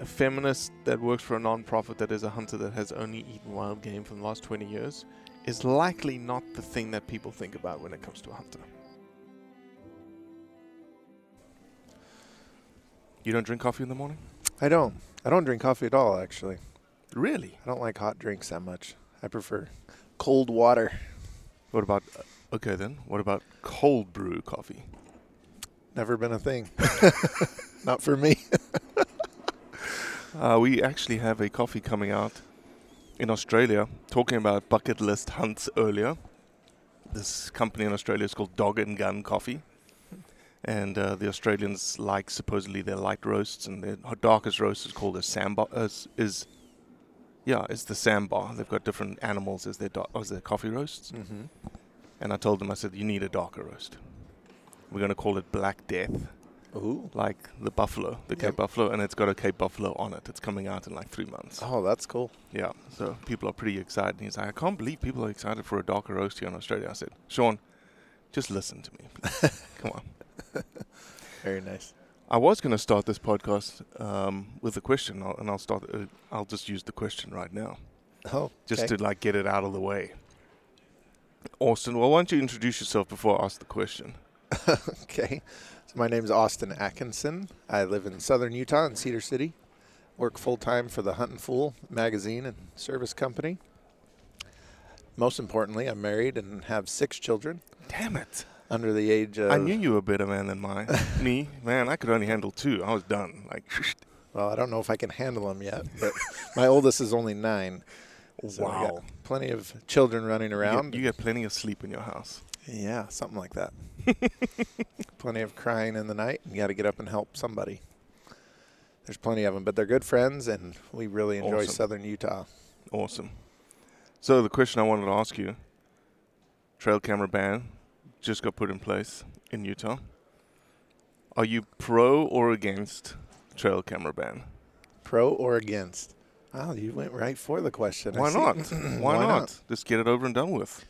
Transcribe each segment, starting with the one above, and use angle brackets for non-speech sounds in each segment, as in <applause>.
a feminist that works for a non-profit that is a hunter that has only eaten wild game for the last 20 years is likely not the thing that people think about when it comes to a hunter. You don't drink coffee in the morning? I don't. I don't drink coffee at all, actually. Really? I don't like hot drinks that much. I prefer cold water. What about uh, okay then? What about cold brew coffee? Never been a thing. <laughs> Not for me. <laughs> Uh, we actually have a coffee coming out in Australia, talking about bucket list hunts earlier. This company in Australia is called Dog and Gun Coffee, and uh, the Australians like supposedly their light roasts, and their darkest roast is called a sambar. Uh, is, is yeah, it's the sambar. They've got different animals as their do- as their coffee roasts. mm-hmm. And I told them, I said, you need a darker roast. We're going to call it Black Death, Ooh. like the buffalo, the Yep. Cape Buffalo, and it's got a Cape Buffalo on it. It's coming out in like three months. Oh, that's cool. Yeah, so people are pretty excited. And he's like, I can't believe people are excited for a darker roast here in Australia. I said, Sean, just listen to me. <laughs> Come on. Very nice. I was going to start this podcast um, with a question, I'll, and I'll start. Uh, I'll just use the question right now, Oh, just okay. to like get it out of the way. Austin, well, why don't you introduce yourself before I ask the question? <laughs> okay. So my name is Austin Atkinson. I live in southern Utah in Cedar City. Work full time for the Huntin' Fool magazine and service company. Most importantly, I'm married and have six children Damn it! under the age of. I knew you were a better man than mine. <laughs> me, man, I could only handle two. I was done. Like, Well, I don't know if I can handle them yet, but <laughs> my oldest is only nine. So I got Wow. plenty of children running you around. get, you get plenty of sleep in your house. Yeah, something like that. <laughs> plenty of crying in the night. You got to get up and help somebody. There's plenty of them, but they're good friends, and we really enjoy Awesome. southern Utah. Awesome. So the question I wanted to ask you: trail camera ban just got put in place in Utah. Are you pro or against trail camera ban? Pro or against? Wow, you went right for the question. Why not? <laughs> Why, Why not? not? Just get it over and done with.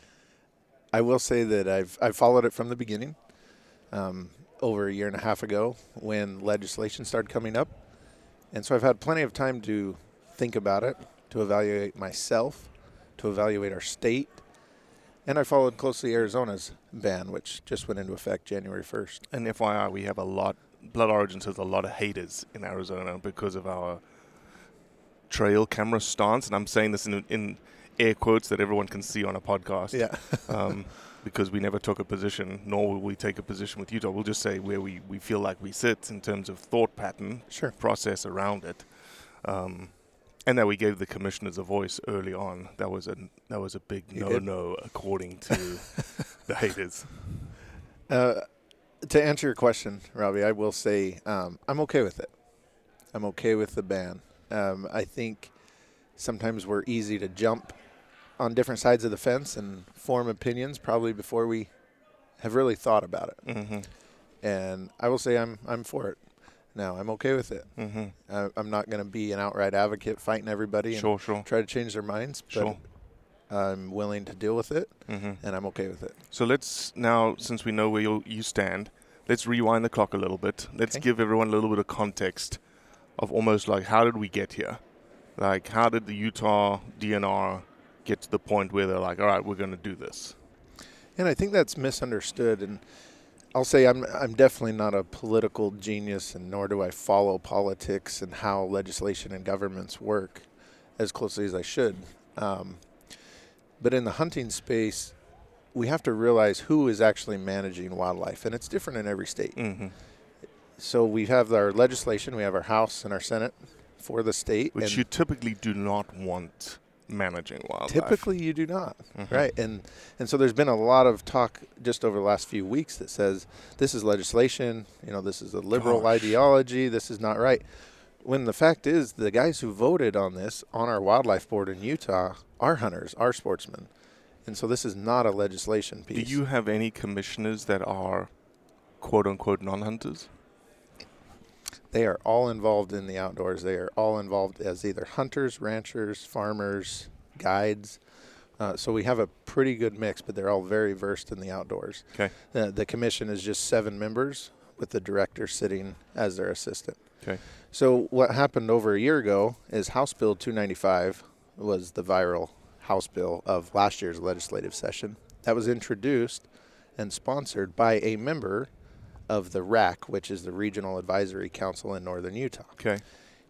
I will say that I've I've followed it from the beginning. Um, over a year and a half ago, when legislation started coming up, and so I've had plenty of time to think about it, to evaluate myself, to evaluate our state, And I followed closely Arizona's ban, which just went into effect January 1st. And FYI, we have a lot. Blood Origins has a lot of haters in Arizona because of our trail camera stance, and I'm saying this in, in air quotes that everyone can see on a podcast. Yeah. <laughs> um, because we never took a position, nor will we take a position with Utah. We'll just say where we, we feel like we sit in terms of thought pattern, Sure. process around it, um, and that we gave the commissioners a voice early on. That was a that was a big You no did. no according to <laughs> the haters. Uh, to answer your question, Robbie, I will say um, I'm okay with it. I'm okay with the ban. Um, I think sometimes we're easy to jump on different sides of the fence and form opinions probably before we have really thought about it. hmm And I will say I'm I'm for it. Now I'm okay with it. hmm I, I'm not going to be an outright advocate fighting everybody and Sure, sure, try to change their minds, but sure. I'm willing to deal with it, mm-hmm. and I'm okay with it. So let's now, since we know where you, you stand, let's rewind the clock a little bit. Let's Okay. give everyone a little bit of context of almost like how did we get here? Like, how did the Utah DNR get to the point where they're like, all right, we're going to do this? And I think that's misunderstood. And I'll say I'm I'm definitely not a political genius, and nor do I follow politics and how legislation and governments work as closely as I should. Um, but in the hunting space, we have to realize who is actually managing wildlife, and it's different in every state. hmm So we have our legislation, we have our House and our Senate for the state, Which you typically do not want managing wildlife. Typically, you do not, Mhm. right? And and so there's been a lot of talk just over the last few weeks that says this is legislation. You know, this is a liberal Gosh. ideology. This is not right. When the fact is, the guys who voted on this on our wildlife board in Utah are hunters, are sportsmen, and so this is not a legislation piece. Do you have any commissioners that are quote unquote non hunters? They are all involved in the outdoors. They are all involved as either hunters, ranchers, farmers, guides. Uh, so we have a pretty good mix, but they're all very versed in the outdoors. Okay. Uh, the commission is just seven members, with the director sitting as their assistant. Okay. So what happened over a year ago is House Bill 295 was the viral House bill of last year's legislative session that was introduced and sponsored by a member of the RAC, which is the Regional Advisory Council in Northern Utah. Okay.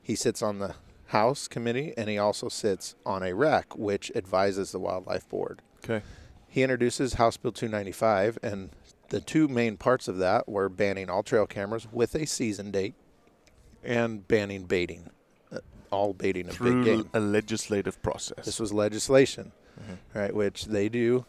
He sits on the House committee and he also sits on a RAC, which advises the Wildlife Board. Okay. He introduces House Bill 295, and the two main parts of that were banning all trail cameras with a season date and banning baiting, uh, all baiting of Through big game. a legislative process. This was legislation, Mhm. right, which they do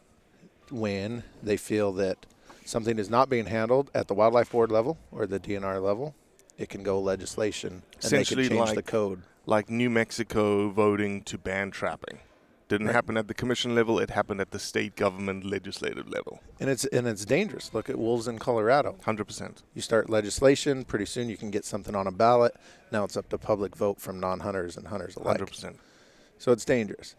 when they feel that something is not being handled at the Wildlife Board level or the DNR level. It can go legislation, and they can change the like- code. like New Mexico voting to ban trapping. Didn't Right. happen at the commission level, it happened at the state government legislative level. And it's and it's dangerous. Look at wolves in Colorado. 100%. You start legislation, pretty soon you can get something on a ballot. Now it's up to public vote from non-hunters and hunters alike. 100%. So it's dangerous.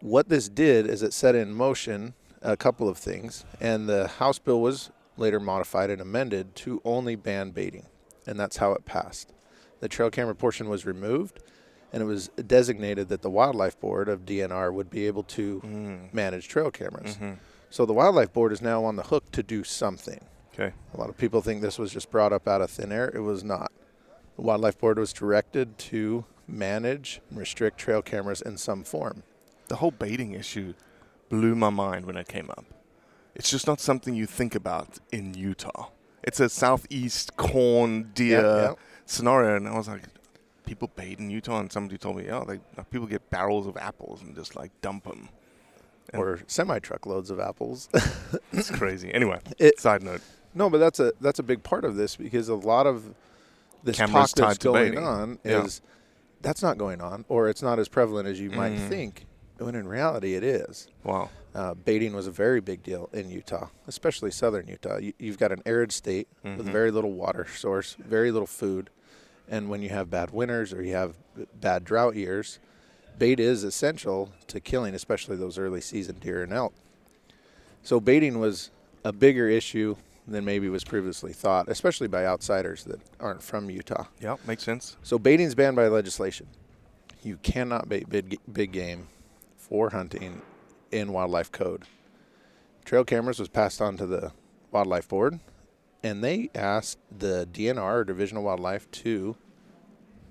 What this did is it set in motion a couple of things, and the House bill was later modified and amended to only ban baiting, and that's how it passed. The trail camera portion was removed, and it was designated that the Wildlife Board of DNR would be able to Mm. manage trail cameras. hmm So the Wildlife Board is now on the hook to do something. Okay. A lot of people think this was just brought up out of thin air. It was not. The Wildlife Board was directed to manage and restrict trail cameras in some form. The whole baiting issue blew my mind when it came up. It's just not something you think about in Utah. It's a southeast corn deer yeah. scenario, and I was like, people bait in Utah, and somebody told me, oh, they people get barrels of apples and just like dump them. And- or semi truckloads of apples. <laughs> It's crazy. Anyway, <laughs> It- side note. no, but that's a that's a big part of this because a lot of this Cameras talk that's going on Yeah. is that's not going on, or it's not as prevalent as you might Mhm. think. When in reality, it is. Wow. Uh, baiting was a very big deal in Utah, especially southern Utah. You, you've got an arid state with Mhm. very little water source, very little food, and when you have bad winters or you have bad drought years, bait is essential to killing, especially those early season deer and elk. So baiting was a bigger issue than maybe was previously thought, especially by outsiders that aren't from Utah. Yeah, makes sense. So baiting is banned by legislation. You cannot bait big, big game for hunting in wildlife code. trail cameras was passed on to the wildlife board, and they asked the DNR or Division of Wildlife to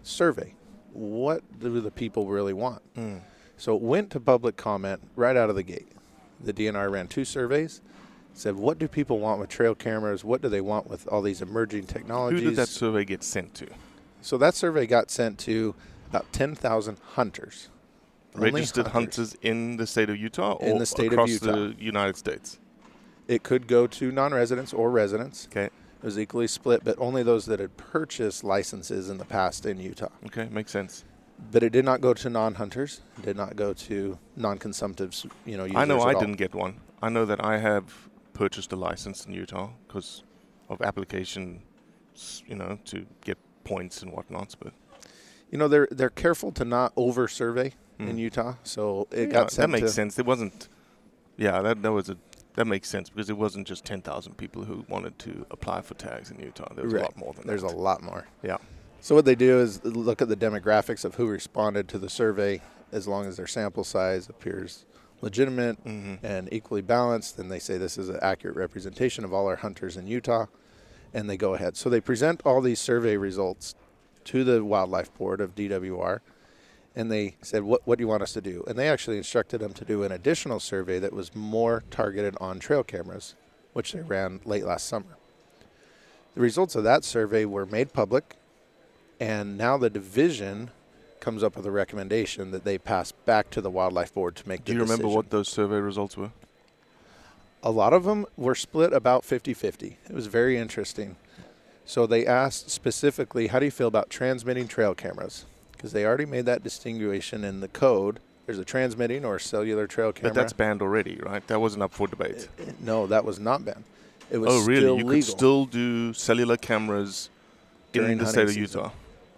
survey what do the people really want. Mm. So it went to public comment right out of the gate. The DNR ran two surveys, said what do people want with trail cameras? What do they want with all these emerging technologies? Who did that survey get sent to? so that survey got sent to about 10,000 hunters. Only Registered hunters. in the state of Utah or In the state of across Utah. the United States? It could go to non-residents or residents. Okay. It was equally split, but only those that had purchased licenses in the past in Utah. Okay, makes sense. But it did not go to non-hunters. It did not go to non-consumptives. You know, I know I all. didn't get one. I know that I have purchased a license in Utah because of application, you know, to get points and whatnots. But You know, they're they're careful to not over survey in Hmm. Utah, so it Yeah, got that makes sense. It wasn't. Yeah, that that was a that makes sense because it wasn't just ten thousand people who wanted to apply for tags in Utah. There was Right. a lot more than There's that. a lot more. Yeah. So what they do is look at the demographics of who responded to the survey. As long as their sample size appears legitimate Mhm. and equally balanced, then they say this is an accurate representation of all our hunters in Utah, and they go ahead. So they present all these survey results to the Wildlife Board of DWR, and they said, "What what do you want us to do?" And they actually instructed them to do an additional survey that was more targeted on trail cameras, which they ran late last summer. The results of that survey were made public, and now the division comes up with a recommendation that they pass back to the Wildlife Board to make Do the you remember decision. what those survey results were? A lot of them were split about 50 50. It was very interesting. So they asked specifically, how do you feel about transmitting trail cameras? Because they already made that distinguishing in the code. There's a transmitting or cellular trail camera. But that's banned already, right? That wasn't up for debate. no, that was not banned. It was oh, really? still you legal. could still do cellular cameras in During the state of season. Utah.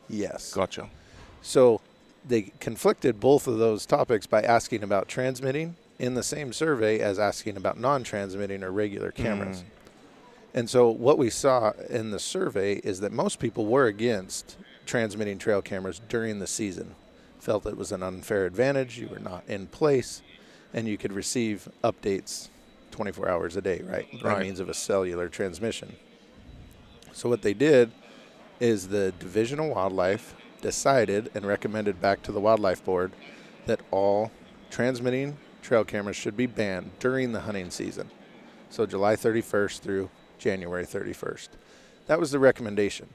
Yes. Gotcha. So they conflicted both of those topics by asking about transmitting in the same survey as asking about non transmitting or regular cameras. Mm. And so what we saw in the survey is that most people were against transmitting trail cameras during the season, felt it was an unfair advantage, you were not in place, and you could receive updates 24 hours a day, right? By Right. means of a cellular transmission. So what they did is the Division of Wildlife decided and recommended back to the Wildlife Board that all transmitting trail cameras should be banned during the hunting season. So July 31st through January 31st. That was the recommendation.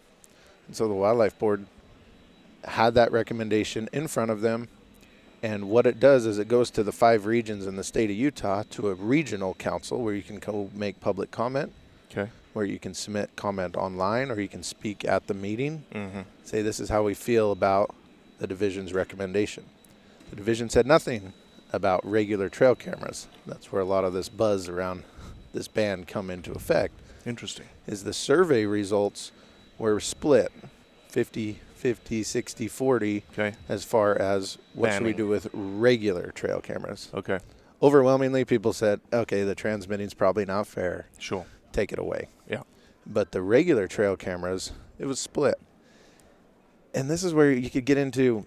And so the Wildlife Board had that recommendation in front of them. And what it does is it goes to the five regions in the state of Utah to a regional council where you can go make public comment, Okay. where you can submit comment online or you can speak at the meeting Mm-hmm. say this is how we feel about the division's recommendation. The division said nothing about regular trail cameras. That's where a lot of this buzz around <laughs> this ban come into effect. Interesting. Is the survey results were split 50 50 60 40 Okay. as far as what should we do with regular trail cameras. Okay. Overwhelmingly people said, "Okay, the transmitting's probably not fair. Sure. Take it away." Yeah. But the regular trail cameras, it was split. And this is where you could get into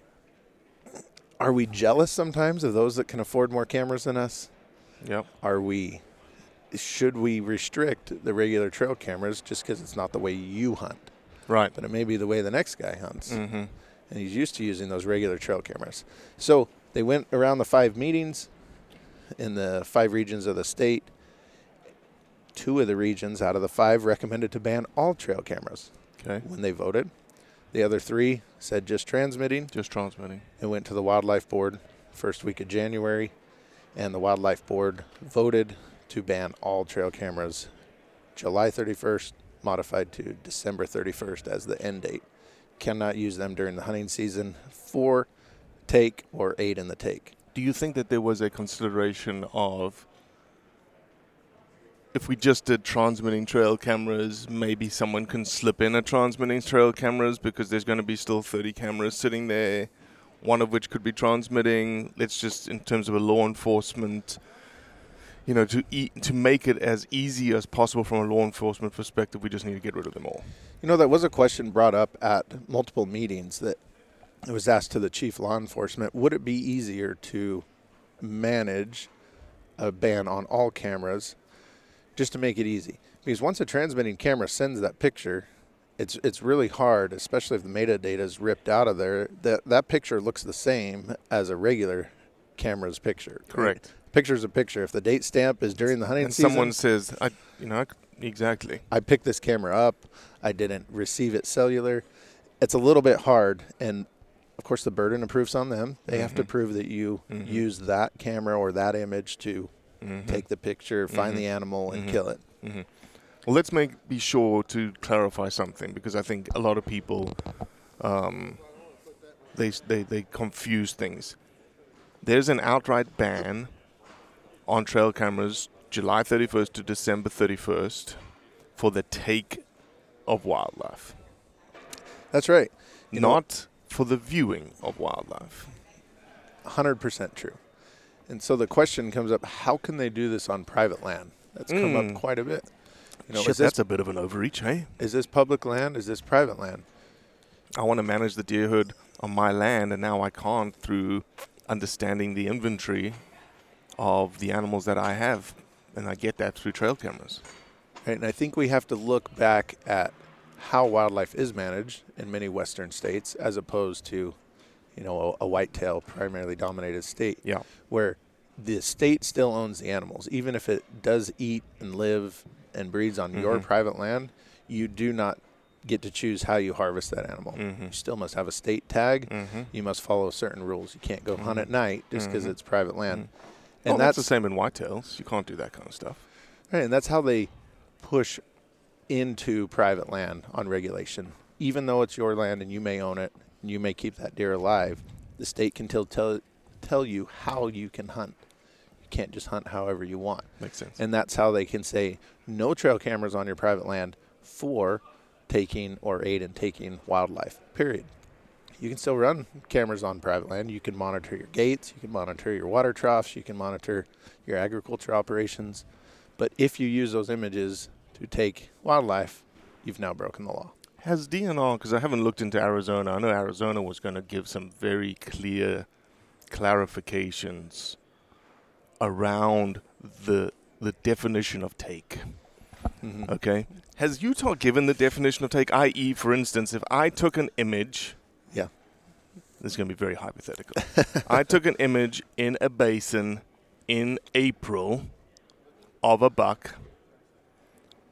are we jealous sometimes of those that can afford more cameras than us? Yep. Are we should we restrict the regular trail cameras just because it's not the way you hunt, Right. but it may be the way the next guy hunts? Mm-hmm. and he's used to using those regular trail cameras. So they went around the five meetings in the five regions of the state. Two of the regions out of the five recommended to ban all trail cameras Okay. when they voted. The other three said just transmitting. Just transmitting. It went to the Wildlife Board first week of January, and the Wildlife Board voted to ban all trail cameras July 31st, modified to December 31st as the end date. Cannot use them during the hunting season for take or aid in the take. Do you think that there was a consideration of if we just did transmitting trail cameras, maybe someone can slip in a transmitting trail cameras because there's going to be still 30 cameras sitting there, one of which could be transmitting. Let's just, in terms of a law enforcement, you know, to e- to make it as easy as possible from a law enforcement perspective, we just need to get rid of them all. You know, that was a question brought up at multiple meetings that it was asked to the chief law enforcement would it be easier to manage a ban on all cameras just to make it easy. Because once a transmitting camera sends that picture, it's it's really hard, especially if the metadata is ripped out of there. That that picture looks the same as a regular camera's picture. right? Correct. Picture's a picture. If the date stamp is during the hunting And season, someone says, I, you know, I exactly. I picked this camera up. I didn't receive it cellular. It's a little bit hard, and of course, the burden of proof's on them. They have to Mhm. prove that you Mhm. use that camera or that image to Mhm. take the picture, find the animal, and Mhm. kill it. Well, let's make be sure to clarify something because I think a lot of people um, they, they they confuse things. There's an outright ban on trail cameras July 31st to December 31st for the take of wildlife, That's right. You know- not for the viewing of wildlife. 100% true. And so the question comes up how can they do this on private land? That's come Mm. up quite a bit. You know, Shit, is this, that's a bit of an overreach, hey? is this public land? Is this private land? I want to manage the deer herd on my land, and now I can't through understanding the inventory of the animals that I have, and I get that through trail cameras. Right? And I think we have to look back at how wildlife is managed in many western states as opposed to, you know, a, a whitetail primarily dominated state. Yeah. Where the state still owns the animals. Even if it does eat and live and breeds on your Mhm. private land, you do not get to choose how you harvest that animal. Mhm. You still must have a state tag. Mm-hmm. You must follow certain rules. You can't go hunt Mhm. at night just because Mhm. it's private land. And well, that's, that's the same in whitetails. You can't do that kind of stuff. Right, and that's how they push into private land on regulation. Even though it's your land and you may own it, and you may keep that deer alive, the state can tell tell, tell you how you can hunt. You can't just hunt however you want. Makes sense. And that's how they can say no trail cameras on your private land for taking or aid in taking wildlife. Period. You can still run cameras on private land. You can monitor your gates, you can monitor your water troughs, you can monitor your agriculture operations. But if you use those images to take wildlife, you've now broken the law. Has DNR, because I haven't looked into Arizona, I know Arizona was going to give some very clear clarifications around the the definition of take. Mhm. Okay. Has Utah given the definition of take? I.e., for instance, if I took an image. This is going to be very hypothetical. <laughs> I took an image in a basin in April of a buck.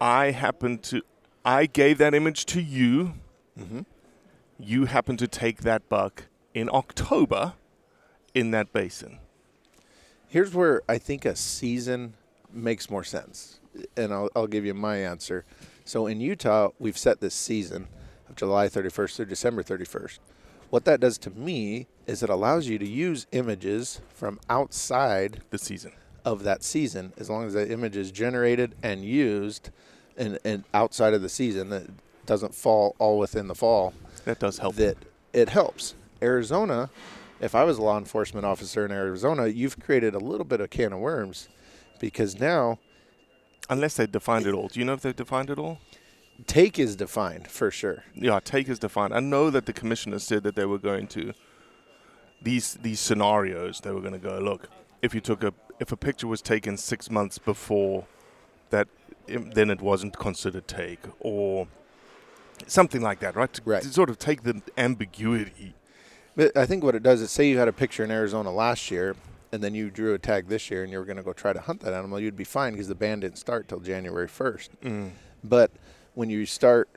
I happened to, I gave that image to you. Mm-hmm. You happened to take that buck in October in that basin. Here's where I think a season makes more sense, and I'll, I'll give you my answer. So in Utah, we've set this season of July 31st through December 31st. What that does to me is it allows you to use images from outside the season of that season, as long as that image is generated and used, and, and outside of the season that doesn't fall all within the fall. That does help. That it helps. Arizona, if I was a law enforcement officer in Arizona, you've created a little bit of can of worms because now Unless they defined it all. Do you know if they've defined it all? Take is defined for sure. Yeah, take is defined. I know that the commissioner said that they were going to these these scenarios. They were going to go look. If you took a if a picture was taken six months before that, then it wasn't considered take or something like that, right? To, Right. to sort of take the ambiguity. But I think what it does is say you had a picture in Arizona last year and then you drew a tag this year and you were going to go try to hunt that animal, you'd be fine because the ban didn't start till January 1st. Mm. But when you start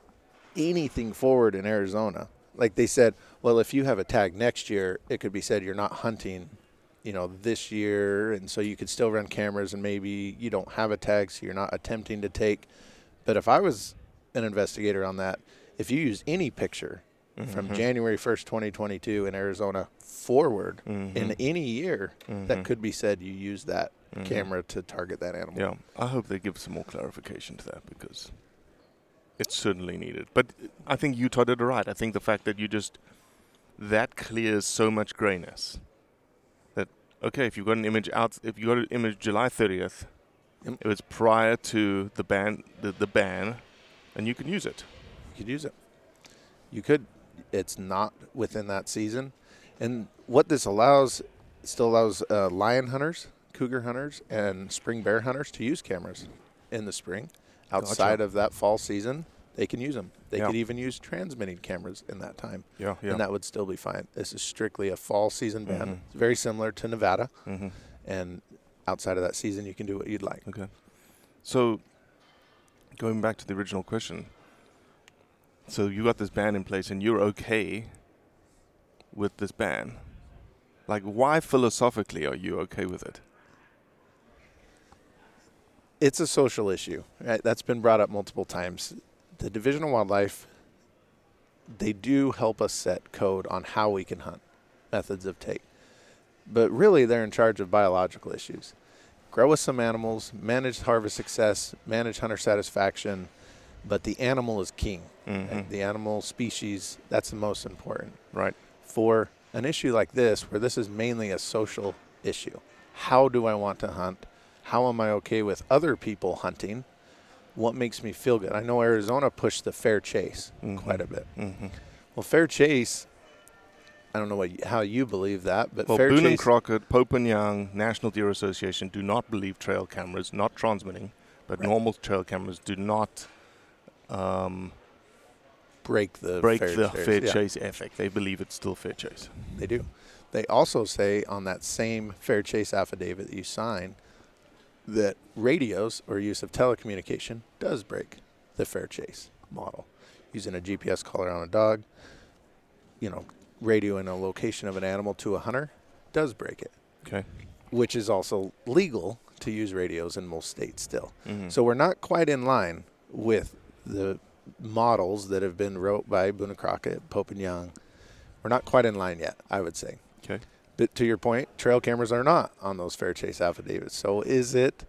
anything forward in Arizona, like they said, well, if you have a tag next year, it could be said you're not hunting, you know, this year, and so you could still run cameras, and maybe you don't have a tag, so you're not attempting to take. But if I was an investigator on that, if you use any picture from Mhm. January 1st, 2022 in Arizona forward in Mhm. any year, Mhm. that could be said you use that Mhm. camera to target that animal. Yeah, I hope they give some more clarification to that because it's certainly needed. But I think Utah did it right. I think the fact that you just that clears so much grayness. That okay, if you've got an image out, if you got an image July thirtieth, Yep. it was prior to the ban, the, the ban, and you can use it. You could use it. You could. It's not within that season. And what this allows, still allows uh, lion hunters, cougar hunters, and spring bear hunters to use cameras. in the spring. Outside of that fall season, they can use them. They Yeah. could even use transmitting cameras in that time. Yeah, yeah. And that would still be fine. This is strictly a fall season ban. Mhm. It's very similar to Nevada. Mhm. And outside of that season, you can do what you'd like. Okay. So, going back to the original question, so you got this ban in place, and you're okay with this ban. Like, why philosophically are you okay with it? It's a social issue. Right? That's been brought up multiple times. The Division of Wildlife, they do help us set code on how we can hunt, methods of take. But really, they're in charge of biological issues. Grow with some animals, manage harvest success, manage hunter satisfaction, but the animal is king. Mhm. Right? The animal species, that's the most important. Right. For an issue like this, where this is mainly a social issue, how do I want to hunt? How am I okay with other people hunting? What makes me feel good? I know Arizona pushed the fair chase quite a bit. Mhm. Well, fair chase, I don't know what, how you believe that, but Well, fair Boone and. Crockett, Pope and Young, National Deer Association do not believe trail cameras, not transmitting, but Right. normal trail cameras do not um, break the break fair the chase, fair yeah. chase ethic. They believe it's still fair chase. They do. They also say on that same fair chase affidavit that you sign that radios or use of telecommunication does break the fair chase model. Using a GPS collar on a dog, you know, radioing a location of an animal to a hunter does break it. Okay. Which is also legal to use radios in most states still. Mhm. So we're not quite in line with the models that have been wrote by Boone Crockett, Pope and Young. We're not quite in line yet, I would say. Okay. But to your point, trail cameras are not on those fair chase affidavits. So is it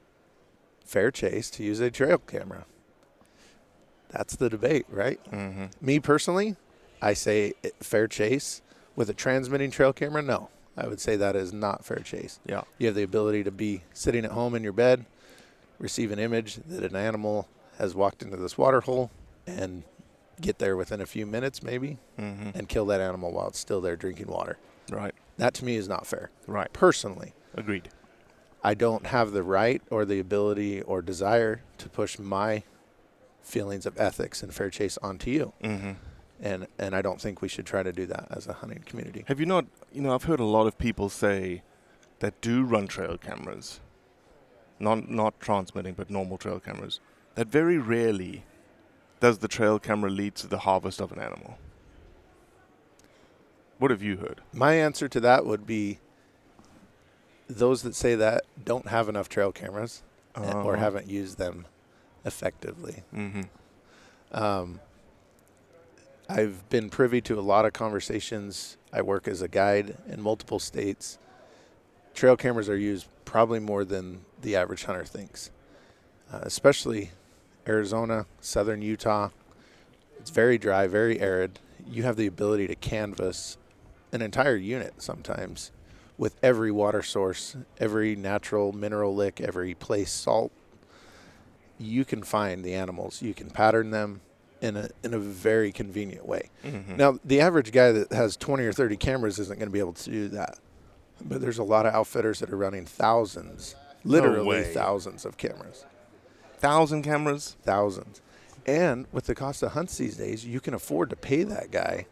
fair chase to use a trail camera? That's the debate, right? Mm-hmm. Me personally, I say fair chase with a transmitting trail camera. No, I would say that is not fair chase. Yeah. You have the ability to be sitting at home in your bed, receive an image that an animal has walked into this water hole, and get there within a few minutes, maybe, Mhm. and kill that animal while it's still there drinking water. Right. That to me is not fair. Right. Personally, Agreed. I don't have the right or the ability or desire to push my feelings of ethics and fair chase onto you. Mm-hmm. And and I don't think we should try to do that as a hunting community. Have you not? You know, I've heard a lot of people say that do run trail cameras, not not transmitting, but normal trail cameras. That very rarely does the trail camera lead to the harvest of an animal. What have you heard? My answer to that would be those that say that don't have enough trail cameras uh, or Oh. haven't used them effectively. Mm-hmm. Um, I've been privy to a lot of conversations. I work as a guide in multiple states. Trail cameras are used probably more than the average hunter thinks, uh, especially Arizona, southern Utah. It's very dry, very arid. You have the ability to canvas an entire unit sometimes with every water source, every natural mineral lick, every place salt. You can find the animals. You can pattern them in a in a very convenient way. Mhm. Now, the average guy that has 20 or 30 cameras isn't going to be able to do that. But there's a lot of outfitters that are running thousands, literally way. thousands of cameras. Thousand cameras. Thousands. And with the cost of hunts these days, you can afford to pay that guy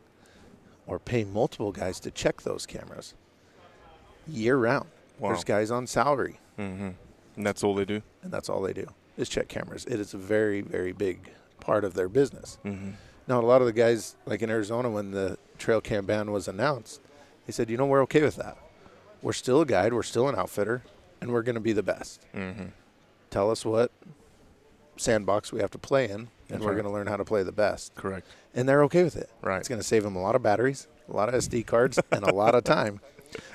or pay multiple guys to check those cameras year round. Wow. There's guys on salary, Mm-hmm. And that's all they do. and that's all they do is check cameras. It is a very, very big part of their business. Mm-hmm. Now, a lot of the guys, like in Arizona, when the trail cam ban was announced, they said, you know, we're okay with that. We're still a guide, we're still an outfitter, and we're going to be the best. Mm-hmm. Tell us what sandbox we have to play in, and That's we're right. going to learn how to play the best. Correct. And they're okay with it. Right. It's going to save them a lot of batteries, a lot of SD cards, and a lot of <laughs> time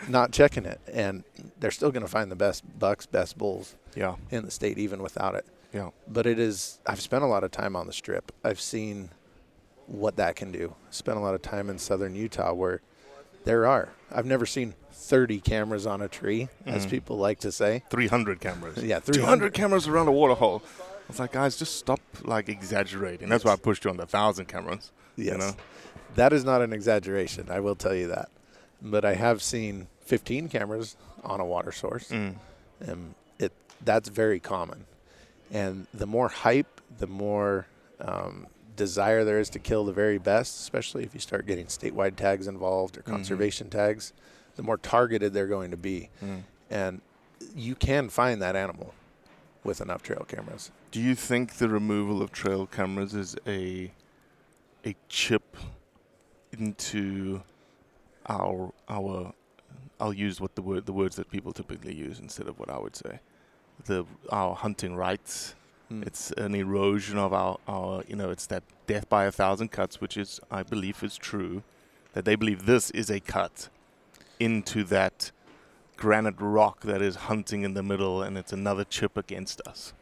not checking it. And they're still going to find the best bucks, best bulls Yeah. in the state, even without it. Yeah. But it is, I've spent a lot of time on the strip. I've seen what that can do. Spent a lot of time in southern Utah where there are. I've never seen 30 cameras on a tree, as Mhm. people like to say. 300 cameras. Yeah, 200 300. cameras around a water hole. I was like, guys, just stop like exaggerating. That's why I pushed you on the thousand cameras. Yes. You know? That is not an exaggeration, I will tell you that. But I have seen 15 cameras on a water source. Mm. And it that's very common. And the more hype, the more um, desire there is to kill the very best, especially if you start getting statewide tags involved or Mhm. conservation tags, the more targeted they're going to be. Mm. And you can find that animal with enough trail cameras. Do you think the removal of trail cameras is a a chip into our our I'll use what the word the words that people typically use instead of what I would say. The our hunting rights. Hmm. It's an erosion of our, our you know, it's that death by a thousand cuts, which is I believe is true. That they believe this is a cut into that granite rock that is hunting in the middle and it's another chip against us.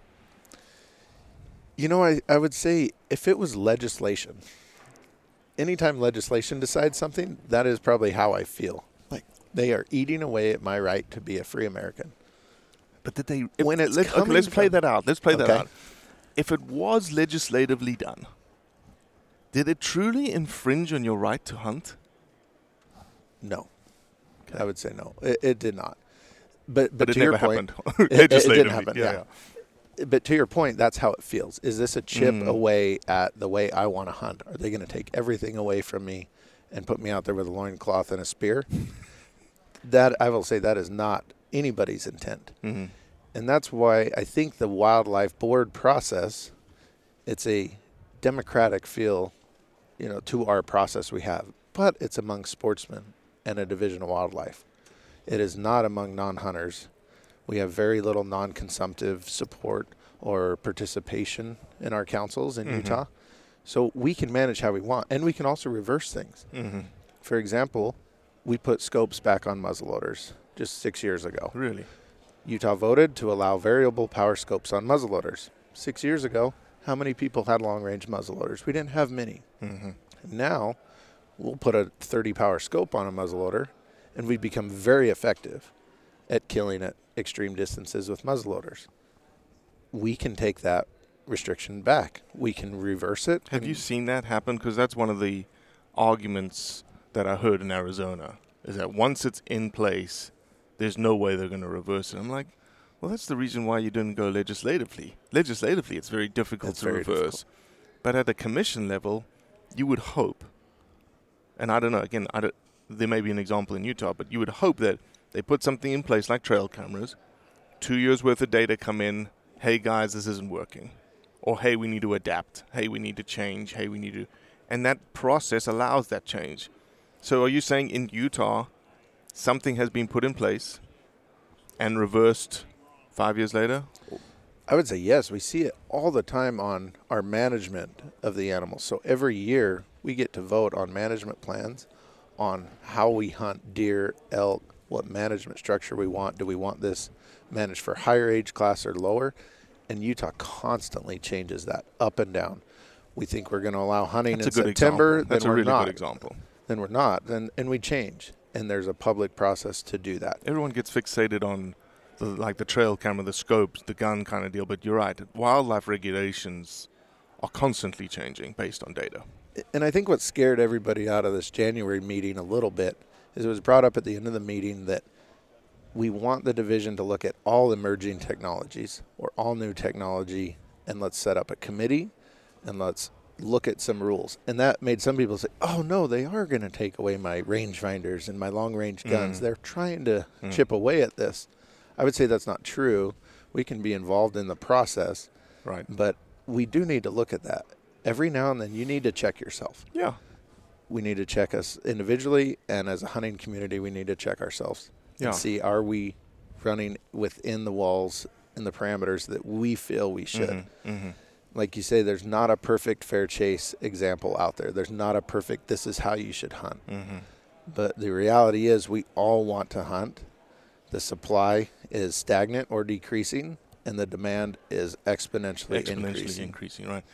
You know, I, I would say if it was legislation, anytime legislation decides something, that is probably how I feel. Like they are eating away at my right to be a free American. But did they? When it's let, okay, let's play that out. Let's play that out. If it was legislatively done, did it truly infringe on your right to hunt? No, I would say no. It, it did not. But but, But it to your point, happened it- <laughs> it, didn't happen. Yeah, yeah. But to your point, that's how it feels. Is this a chip Mm. away at the way I want to hunt? Are they going to take everything away from me and put me out there with a loincloth and a spear? <laughs> that I will say that is not anybody's intent. Mhm. And that's why I think the wildlife board process it's a democratic feel, you know, to our process we have. But it's among sportsmen and a division of wildlife. It is not among non-hunters. We have very little non-consumptive support or participation in our councils in Mhm. Utah. So we can manage how we want and we can also reverse things. Mhm. For example, we put scopes back on muzzleloaders just 6 years ago. Really? Utah voted to allow variable power scopes on muzzleloaders. Six years ago, how many people had long range muzzleloaders? We didn't have many. Mhm. Now, we'll put a 30 power scope on a muzzleloader, and we become very effective at killing at extreme distances with muzzleloaders. We can take that restriction back. We can reverse it. Have you seen that happen? Because that's one of the arguments that I heard in Arizona is that once it's in place, there's no way they're going to reverse it. I'm like, well, that's the reason why you didn't go legislatively. Legislatively, it's very difficult It's to very reverse. difficult. But at the commission level, you would hope, and I don't know, again, don't, there may be an example in Utah, but you would hope that they put something in place like trail cameras, two years worth of data come in, hey guys, this isn't working. Or hey, we need to adapt. Hey, we need to change. Hey, we need to. And that process allows that change. So are you saying in Utah, something has been put in place and reversed five years later? I would say yes. We see it all the time on our management of the animals. So every year we get to vote on management plans on how we hunt deer, elk, what management structure we want. Do we want this managed for higher age class or lower? And Utah constantly changes that up and down. We think we're going to allow hunting That's in September, example. That's then a we're really not. good example. Then we're not. Then and we change. And there's a public process to do that. Everyone gets fixated on the, like the trail camera, the scopes, the gun kind of deal. But you're right. Wildlife regulations are constantly changing based on data. And I think what scared everybody out of this January meeting a little bit is it was brought up at the end of the meeting that we want the division to look at all emerging technologies or all new technology and let's set up a committee and let's look at some rules. And that made some people say, oh no, they are going to take away my rangefinders and my long range guns. Mm. They're trying to Mm. chip away at this. I would say that's not true. We can be involved in the process, Right. but we do need to look at that. Every now and then, you need to check yourself Yeah. we need to check us individually and as a hunting community we need to check ourselves Yeah. and see are we running within the walls and the parameters that we feel we should Mhm, mhm. like you say there's not a perfect fair chase example out there there's not a perfect this is how you should hunt Mhm. but the reality is we all want to hunt the supply is stagnant or decreasing and the demand is exponentially, exponentially increasing increasing. right?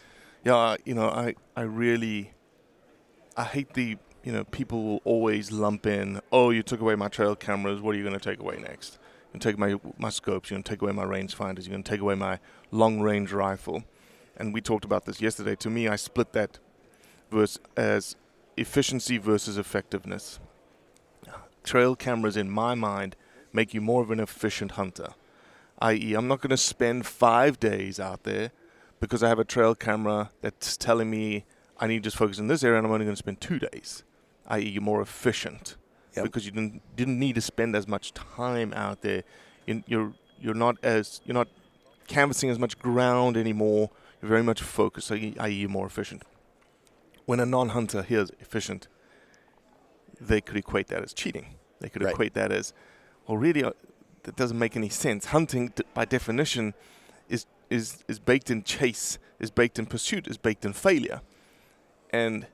Yeah, you know, I I really I hate the you know people will always lump in. Oh, you took away my trail cameras. What are you going to take away next? You're going to take my my scopes. You're going to take away my rangefinders. You're going to take away my long range rifle. And we talked about this yesterday. To me, I split that verse as efficiency versus effectiveness. Trail cameras, in my mind, make you more of an efficient hunter. i.e., I'm not going to spend five days out there because I have a trail camera that's telling me I need to just focus in this area and I'm only going to spend two days, i.e., you're more efficient Yep. because you didn't didn't need to spend as much time out there. You, you're you're not as you're not canvassing as much ground anymore. You're very much focused, i.e., i.e., you're more efficient. When a non-hunter hears efficient, they could equate that as cheating. They could Right. equate that as, well, really, uh, that doesn't make any sense. Hunting, d- by definition, is is is baked in chase, is baked in pursuit, is baked in failure, and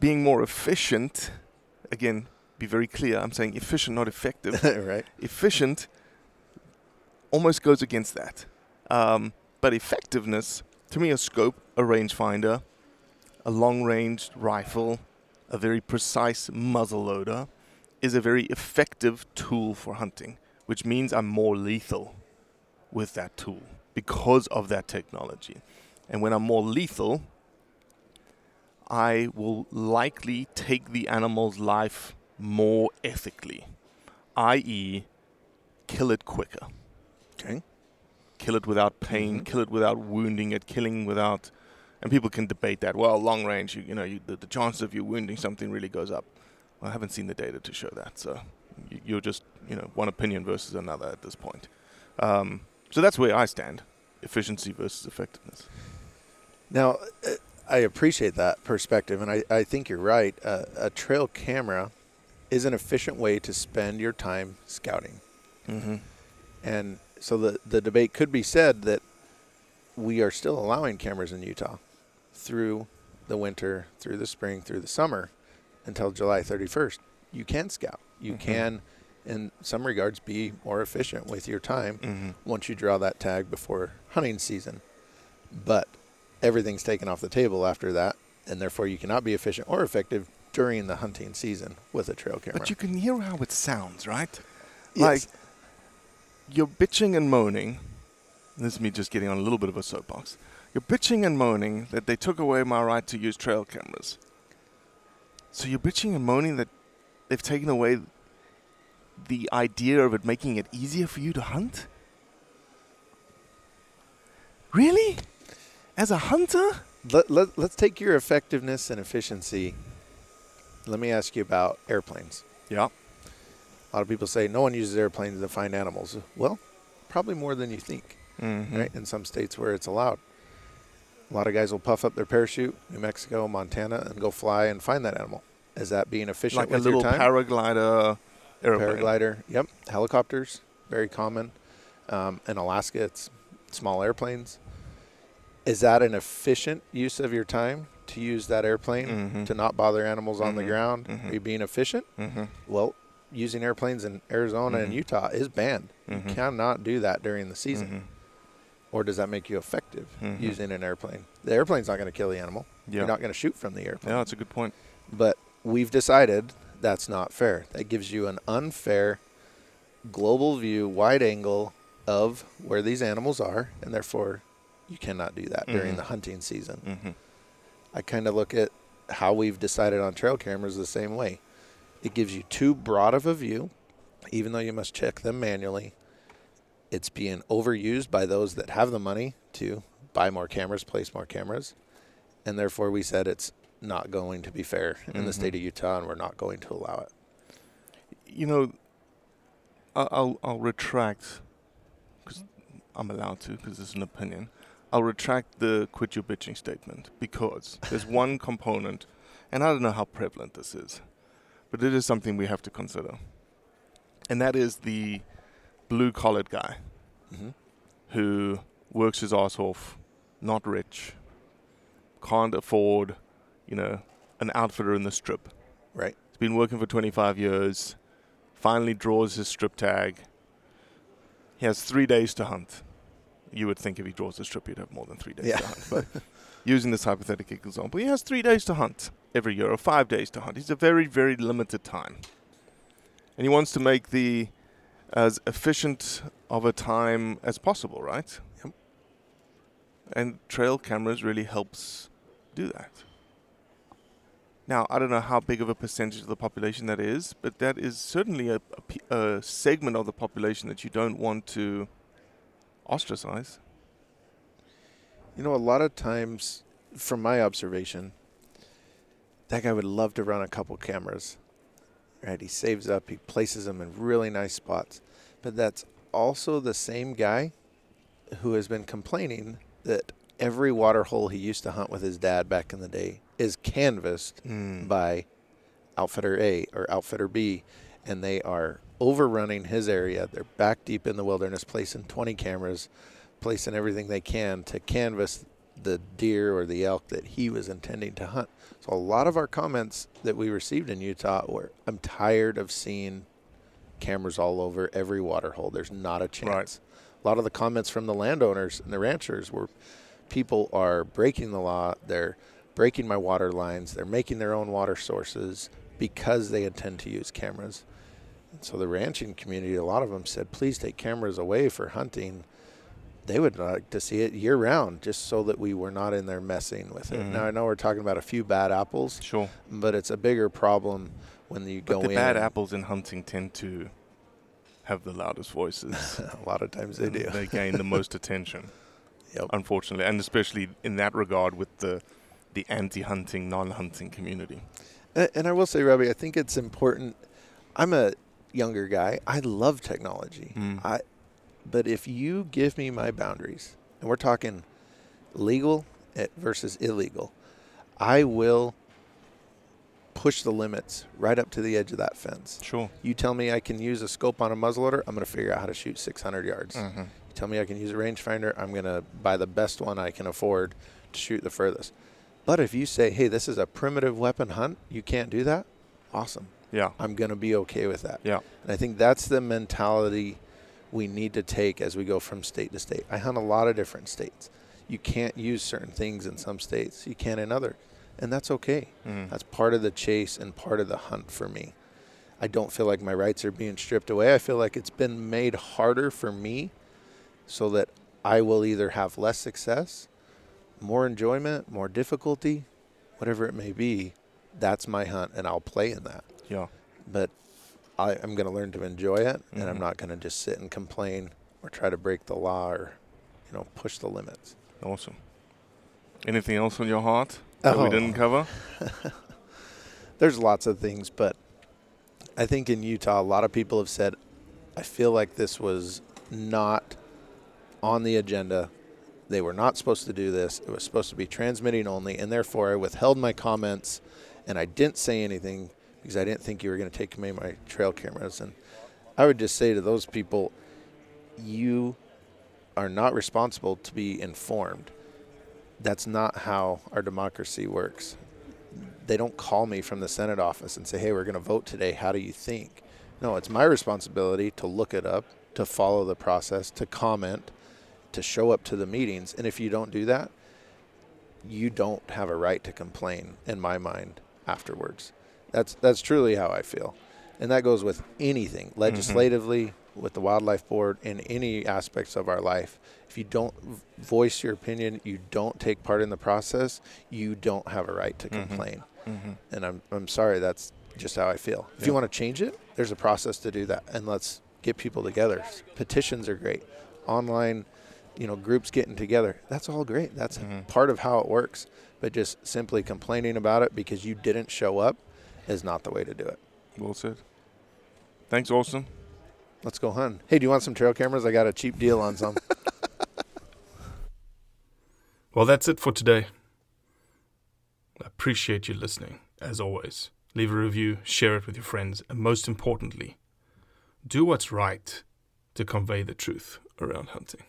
being more efficient, again, be very clear. I'm saying efficient, not effective. <laughs> right. efficient almost goes against that. Um, but effectiveness, to me, a scope, a rangefinder, a long-range rifle, a very precise muzzle loader, is a very effective tool for hunting, which means I'm more lethal with that tool because of that technology. And when I'm more lethal, I will likely take the animal's life more ethically, i.e., kill it quicker. Okay. Kill it without pain, Mhm. kill it without wounding it, killing without. And people can debate that. Well, long range, you, you know, you, the, the chances of you wounding something really goes up. Well, I haven't seen the data to show that, so you, you're just, you know, one opinion versus another at this point. Um, so that's where I stand: efficiency versus effectiveness. Now, I appreciate that perspective, and I, I think you're right. Uh, a trail camera is an efficient way to spend your time scouting. Mm-hmm. And so the, the debate could be said that we are still allowing cameras in Utah through the winter, through the spring, through the summer until July 31st. You can scout. You Mhm. can, in some regards, be more efficient with your time Mm-hmm. once you draw that tag before hunting season. But everything's taken off the table after that, and therefore you cannot be efficient or effective during the hunting season with a trail camera. But you can hear how it sounds, right? Yes. Like you're bitching and moaning. This is me just getting on a little bit of a soapbox. You're bitching and moaning that they took away my right to use trail cameras. So you're bitching and moaning that they've taken away the idea of it making it easier for you to hunt? Really? As a hunter? let, let, let's take your effectiveness and efficiency. Let me ask you about airplanes. Yeah. A lot of people say no one uses airplanes to find animals. Well, probably more than you think, Mm-hmm. right? In some states where it's allowed. A lot of guys will puff up their parachute, New Mexico, Montana, and go fly and find that animal. Is that being efficient Like a with little your time? paraglider airplane. Paraglider, yep. Helicopters, very common. Um, in Alaska, it's small airplanes. Is that an efficient use of your time to use that airplane Mhm. to not bother animals on the Mhm. ground? Mhm. Are you being efficient? Mm-hmm. Well, using airplanes in Arizona and Mhm. Utah is banned. You cannot do that during the season. Or does that make you effective using an airplane? The airplane's not going to kill the animal. Yeah. You're not going to shoot from the airplane. Yeah, that's a good point. But we've decided that's not fair. That gives you an unfair global view, wide angle of where these animals are, and therefore you cannot do that during Mhm. the hunting season. Mm-hmm. I kind of look at how we've decided on trail cameras the same way. It gives you too broad of a view, even though you must check them manually. It's being overused by those that have the money to buy more cameras, place more cameras, and therefore we said it's not going to be fair in the Mhm. state of Utah, and we're not going to allow it. You know, I'll I'll retract because I'm allowed to because it's an opinion. I'll retract the quit your bitching statement because there's <laughs> one component, and I don't know how prevalent this is, but it is something we have to consider, and that is the blue collared guy Mm-hmm. who works his ass off, not rich, can't afford, you know, an outfitter in the strip. Right. He's been working for 25 years, finally draws his strip tag. He has three days to hunt. You would think if he draws the strip, he'd have more than three days Yeah. to hunt. But <laughs> using this hypothetical example, he has three days to hunt every year, or five days to hunt. He's a very, very limited time. And he wants to make the as efficient of a time as possible, right? Yep. And trail cameras really helps do that. Now, I don't know how big of a percentage of the population that is, but that is certainly a, a a segment of the population that you don't want to ostracize. You know, a lot of times, from my observation, that guy would love to run a couple cameras. Right? He saves up, he places them in really nice spots. But that's also the same guy who has been complaining that every water hole he used to hunt with his dad back in the day is canvassed Mm. by Outfitter A or Outfitter B, and they are overrunning his area. They're back deep in the wilderness, placing 20 cameras, placing everything they can to canvas the deer or the elk that he was intending to hunt. So a lot of our comments that we received in Utah were, "I'm tired of seeing cameras all over every water hole. There's not a chance." Right. A lot of the comments from the landowners and the ranchers were, "People are breaking the law. They're breaking my water lines. They're making their own water sources because they intend to use cameras." And so the ranching community, a lot of them said, "Please take cameras away for hunting." They would like to see it year round, just so that we were not in there messing with it. Mhm. Now I know we're talking about a few bad apples, Sure. but it's a bigger problem when you But go the in. bad apples in hunting tend to have the loudest voices. <laughs> a lot of times they do. They gain the <laughs> most attention. Yep. Unfortunately, and especially in that regard with the the anti-hunting, non-hunting community. A- And I will say, Robbie, I think it's important. I'm a younger guy. I love technology. Mm. I, but if you give me my boundaries, and we're talking legal versus illegal, I will push the limits right up to the edge of that fence. Sure. You tell me I can use a scope on a muzzleloader, I'm going to figure out how to shoot 600 yards. Mhm. Tell me I can use a rangefinder, I'm going to buy the best one I can afford to shoot the furthest. But if you say, hey, this is a primitive weapon hunt, you can't do that, awesome. Yeah. I'm going to be okay with that. Yeah. And I think that's the mentality we need to take as we go from state to state. I hunt a lot of different states. You can't use certain things in some states, you can in others. And that's okay. Mm. That's part of the chase and part of the hunt for me. I don't feel like my rights are being stripped away. I feel like it's been made harder for me so that I will either have less success, more enjoyment, more difficulty, whatever it may be. That's my hunt, and I'll play in that. Yeah. But I, I'm going to learn to enjoy it, and I'm Mhm. not going to just sit and complain or try to break the law or, you know, push the limits. Awesome. Anything else on your heart that we Oh. didn't cover? <laughs> There's lots of things, but I think in Utah, a lot of people have said, I feel like this was not on the agenda. They were not supposed to do this. It was supposed to be transmitting only, and therefore I withheld my comments and I didn't say anything because I didn't think you were going to take away my trail cameras. And I would just say to those people, you are not responsible to be informed. That's not how our democracy works they don't call me from the Senate office and say, hey, we're going to vote today. How do you think? No, it's my responsibility to look it up, to follow the process, to comment, to show up to the meetings. And if you don't do that, you don't have a right to complain, in my mind, afterwards. That's, that's truly how I feel. And that goes with anything, legislatively, with the Wildlife Board, in any aspects of our life. If you don't voice your opinion, you don't take part in the process, you don't have a right to Mhm. complain. Mhm. And I'm, I'm sorry, that's just how I feel. If you want to change it, there's a process to do that. And let's get people together. Petitions are great. Online, you know, groups getting together, that's all great. That's Mhm. part of how it works. But just simply complaining about it because you didn't show up is not the way to do it. Well said. Thanks, Austin. Let's go hunt. Hey, do you want some trail cameras? I got a cheap deal on some. <laughs> Well, that's it for today. I appreciate you listening, as always. Leave a review, share it with your friends, and most importantly, do what's right to convey the truth around hunting.